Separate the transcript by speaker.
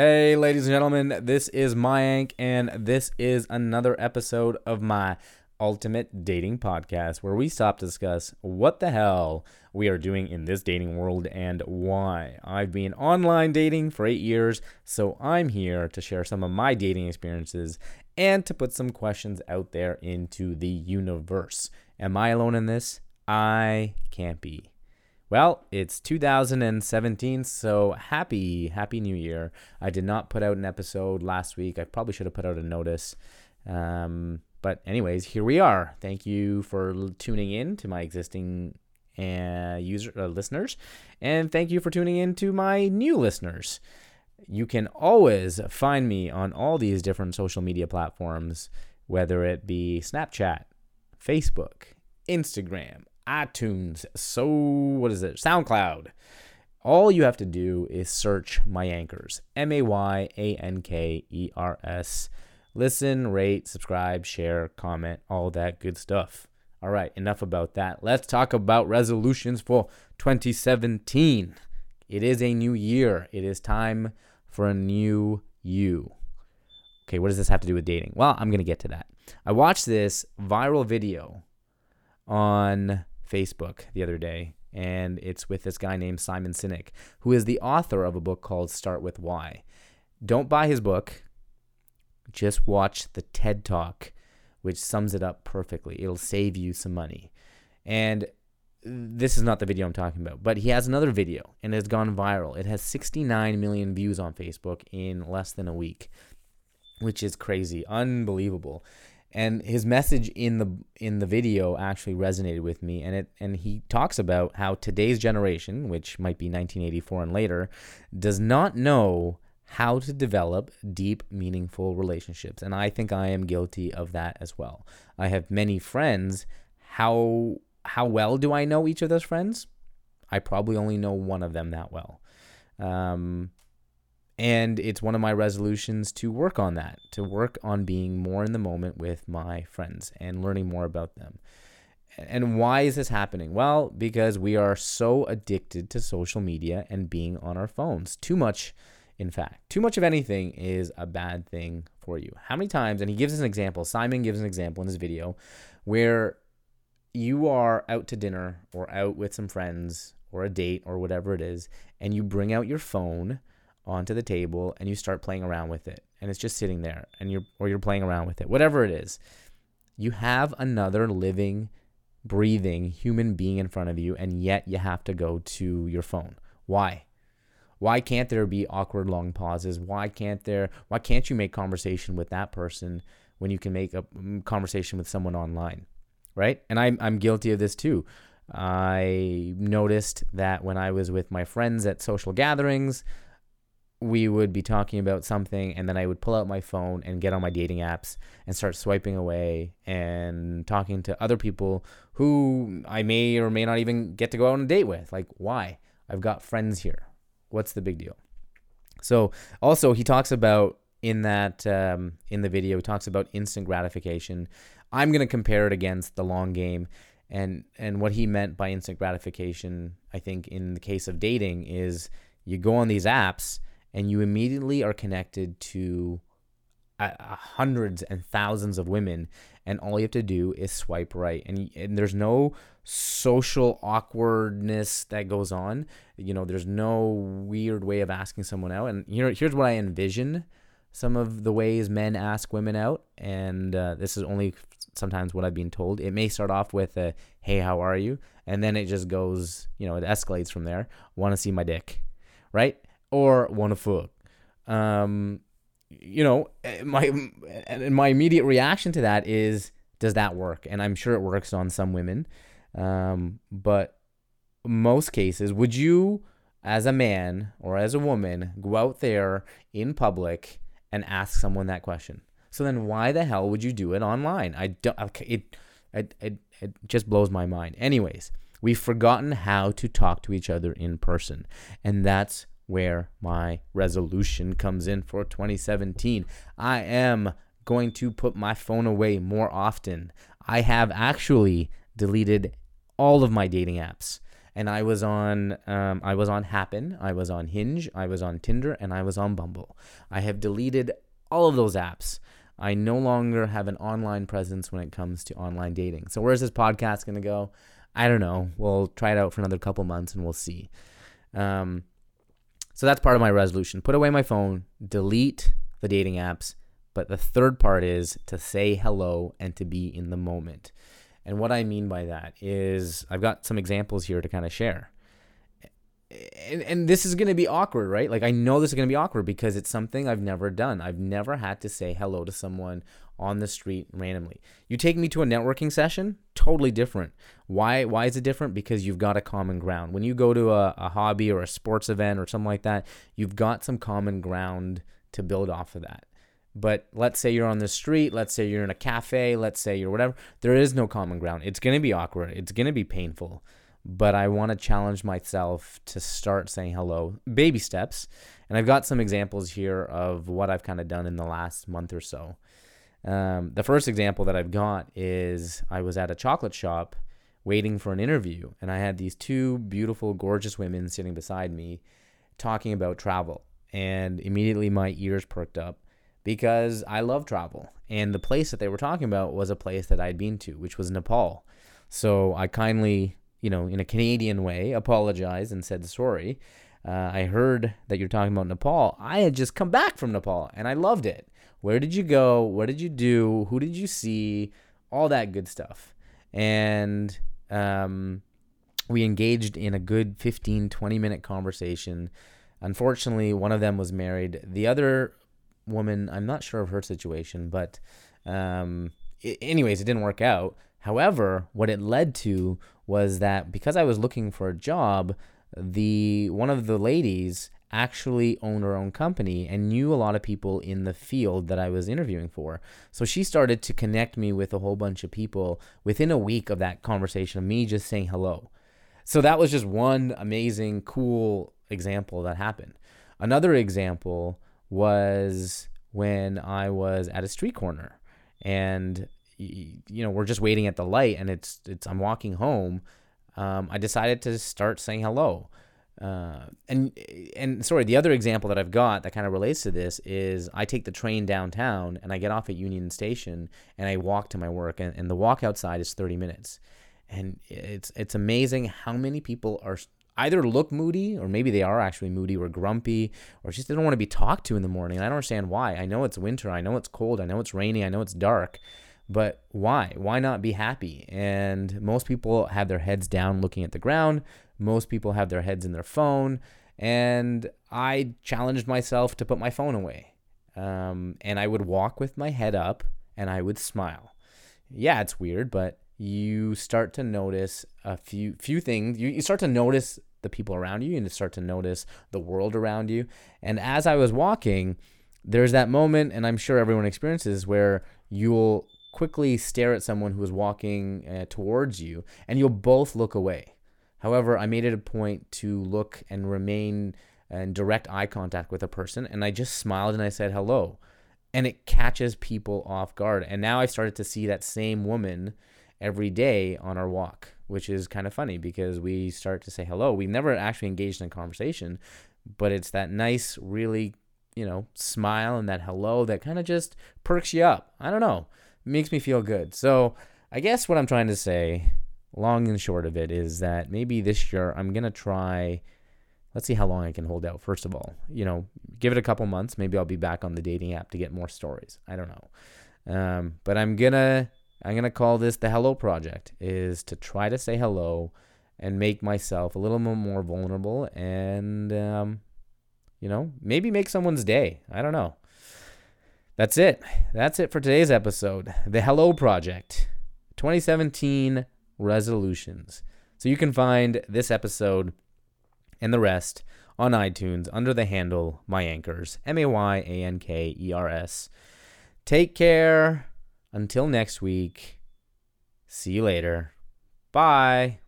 Speaker 1: Hey, ladies and gentlemen, this is Mayank, and this is another episode of my Ultimate Dating Podcast, where we stop to discuss what the hell we are doing in this dating world and why. I've been online dating for eight years, so I'm here to share some of my dating experiences and to put some questions out there into the universe. Am I alone in this? I can't be. Well, it's 2017, so happy, happy new year. I did not put out an episode last week. I probably should have put out a notice. Um, but, anyways, here we are. Thank you for tuning in to my existing uh, user uh, listeners, and thank you for tuning in to my new listeners. You can always find me on all these different social media platforms, whether it be Snapchat, Facebook, Instagram, iTunes, so what is it? SoundCloud. All you have to do is search Mayankers, M A Y A N K E R S. Listen, rate, subscribe, share, comment, all that good stuff. All right, enough about that. Let's talk about resolutions for 2017. It is a new year. It is time for a new you. Okay, what does this have to do with dating? Well, I'm going to get to that. I watched this viral video on Facebook the other day, and it's with this guy named Simon Sinek, who is the author of a book called Start with Why. Don't buy his book, just watch the TED Talk, which sums it up perfectly. It'll save you some money. And this is not the video I'm talking about, but he has another video and it's gone viral. It has 69 million views on Facebook in less than a week, which is crazy, unbelievable and his message in the in the video actually resonated with me. And it and he talks about how today's generation which might be 1984 and later does not know how to develop deep meaningful relationships. And i think i am guilty of that as well. I have many friends. How how well do i know each of those friends? I probably only know one of them that well. Um, and it's one of my resolutions to work on that, to work on being more in the moment with my friends and learning more about them. And why is this happening? Well, because we are so addicted to social media and being on our phones. Too much, in fact. Too much of anything is a bad thing for you. How many times, and he gives an example, Simon gives an example in his video where you are out to dinner or out with some friends or a date or whatever it is, and you bring out your phone onto the table and you start playing around with it. And it's just sitting there and you're or you're playing around with it whatever it is. You have another living breathing human being in front of you and yet you have to go to your phone. Why? Why can't there be awkward long pauses? Why can't there why can't you make conversation with that person when you can make a mm, conversation with someone online right? And i'm, I'm guilty of this too. I noticed that when i was with my friends at social gatherings we would be talking about something and then I would pull out my phone and get on my dating apps and start swiping away and talking to other people who I may or may not even get to go out on a date with. Like, why? I've got friends here. What's the big deal? So, also, he talks about in that um, in the video, he talks about instant gratification. I'm gonna compare it against the long game, and and what he meant by instant gratification, I think, in the case of dating, is you go on these apps and you immediately are connected to uh, hundreds and thousands of women and all you have to do is swipe right. And, and there's no social awkwardness that goes on. You know there's no weird way of asking someone out. And know here's what i envision some of the ways men ask women out. And uh, this is only sometimes what i've been told. It may start off with a hey how are you? And then it just goes you know it escalates from there. Want to see my dick? Right or want to fuck. Um, you know, eh, my and my immediate reaction to that is, does that work? And I'm sure it works on some women, um, but most cases, would you, as a man or as a woman, go out there in public and ask someone that question? So then, why the hell would you do it online? I don't. It, it, it, it just blows my mind. Anyways, we've forgotten how to talk to each other in person, and that's where my resolution comes in for 2017. I am going to put my phone away more often. I have actually deleted all of my dating apps. and I was on um, I was on Happen, I was on Hinge, I was on Tinder, and I was on Bumble. I have deleted all of those apps. I no longer have an online presence when it comes to online dating. So where's this podcast gonna go? I don't know. We'll try it out for another couple months and we'll see. Um, so that's part of my resolution. Put away my phone, delete the dating apps. But the third part is to say hello and to be in the moment. And what I mean by that is I've got some examples here to kind of share. And, and this is going to be awkward, right? Like, I know this is going to be awkward because it's something I've never done. I've never had to say hello to someone on the street randomly. You take me to a networking session, totally different. Why why is it different? Because you've got a common ground. When you go to a, a hobby or a sports event or something like that, you've got some common ground to build off of that. But let's say you're on the street, let's say you're in a cafe, let's say you're whatever, there is no common ground. It's to be awkward, it's to be painful. But I want to challenge myself to start saying hello, baby steps. And I've got some examples here of what I've kind of done in the last month or so. Um, the first example that I've got is I was at a chocolate shop waiting for an interview, and I had these two beautiful, gorgeous women sitting beside me talking about travel. And immediately my ears perked up because I love travel. And the place that they were talking about was a place that I'd been to, which was Nepal. So I kindly, you know, in a Canadian way, apologized and said sorry. Uh, I heard that you're talking about Nepal. I had just come back from Nepal and I loved it. Where did you go? What did you do? Who did you see? All that good stuff. And um, we engaged in a good 15, 20 minute conversation. Unfortunately, one of them was married. The other woman, I'm not sure of her situation, but um, anyways, it didn't work out. However, what it led to was that because I was looking for a job, the one of the ladies actually owned her own company and knew a lot of people in the field that I was interviewing for. So she started to connect me with a whole bunch of people within a week of that conversation of me just saying hello. So that was just one amazing, cool example that happened. Another example was when I was at a street corner and you know we're just waiting at the light and it's it's I'm walking home um, I decided to start saying hello uh, and and sorry the other example that I've got that kind of relates to this is I take the train downtown and I get off at Union Station and I walk to my work and, and the walk outside is 30 minutes and it's it's amazing how many people are either look moody or maybe they are actually moody or grumpy or just they don't want to be talked to in the morning. I don't understand why. I know it's winter. I know it's cold. I know it's rainy. I know it's dark. But why? Why not be happy? And most people have their heads down looking at the ground. Most people have their heads in their phone. And I challenged myself to put my phone away. Um, and I would walk with my head up and I would smile. Yeah, it's weird, but you start to notice a few few things. You, you start to notice the people around you and to start to notice the world around you. And as I was walking, there's that moment, and I'm sure everyone experiences, where you'll quickly stare at someone who is walking uh, towards you and you'll both look away. However, I made it a point to look and remain in direct eye contact with a person, and I just smiled and I said hello. And it catches people off guard. And now I've started to see that same woman every day on our walk which is kind of funny because we start to say hello. We never actually engaged in a conversation, but it's that nice, really, you know, smile and that hello that kind of just perks you up. I don't know. Makes me feel good. So I guess what I'm trying to say, long and short of it, is that maybe this year I'm to try. Let's see how long I can hold out, first of all. You know, give it a couple months. Maybe I'll be back on the dating app to get more stories. I don't know. Um, but I'm to I'm to call this the hello project is to try to say hello and make myself a little more vulnerable and um, you know maybe make someone's day i don't know that's it. That's it for today's episode. The hello project 2017 resolutions. So you can find this episode and the rest on itunes under the handle Mayankers m-a-y-a-n-k-e-r-s take care. Until next week, see you later. Bye.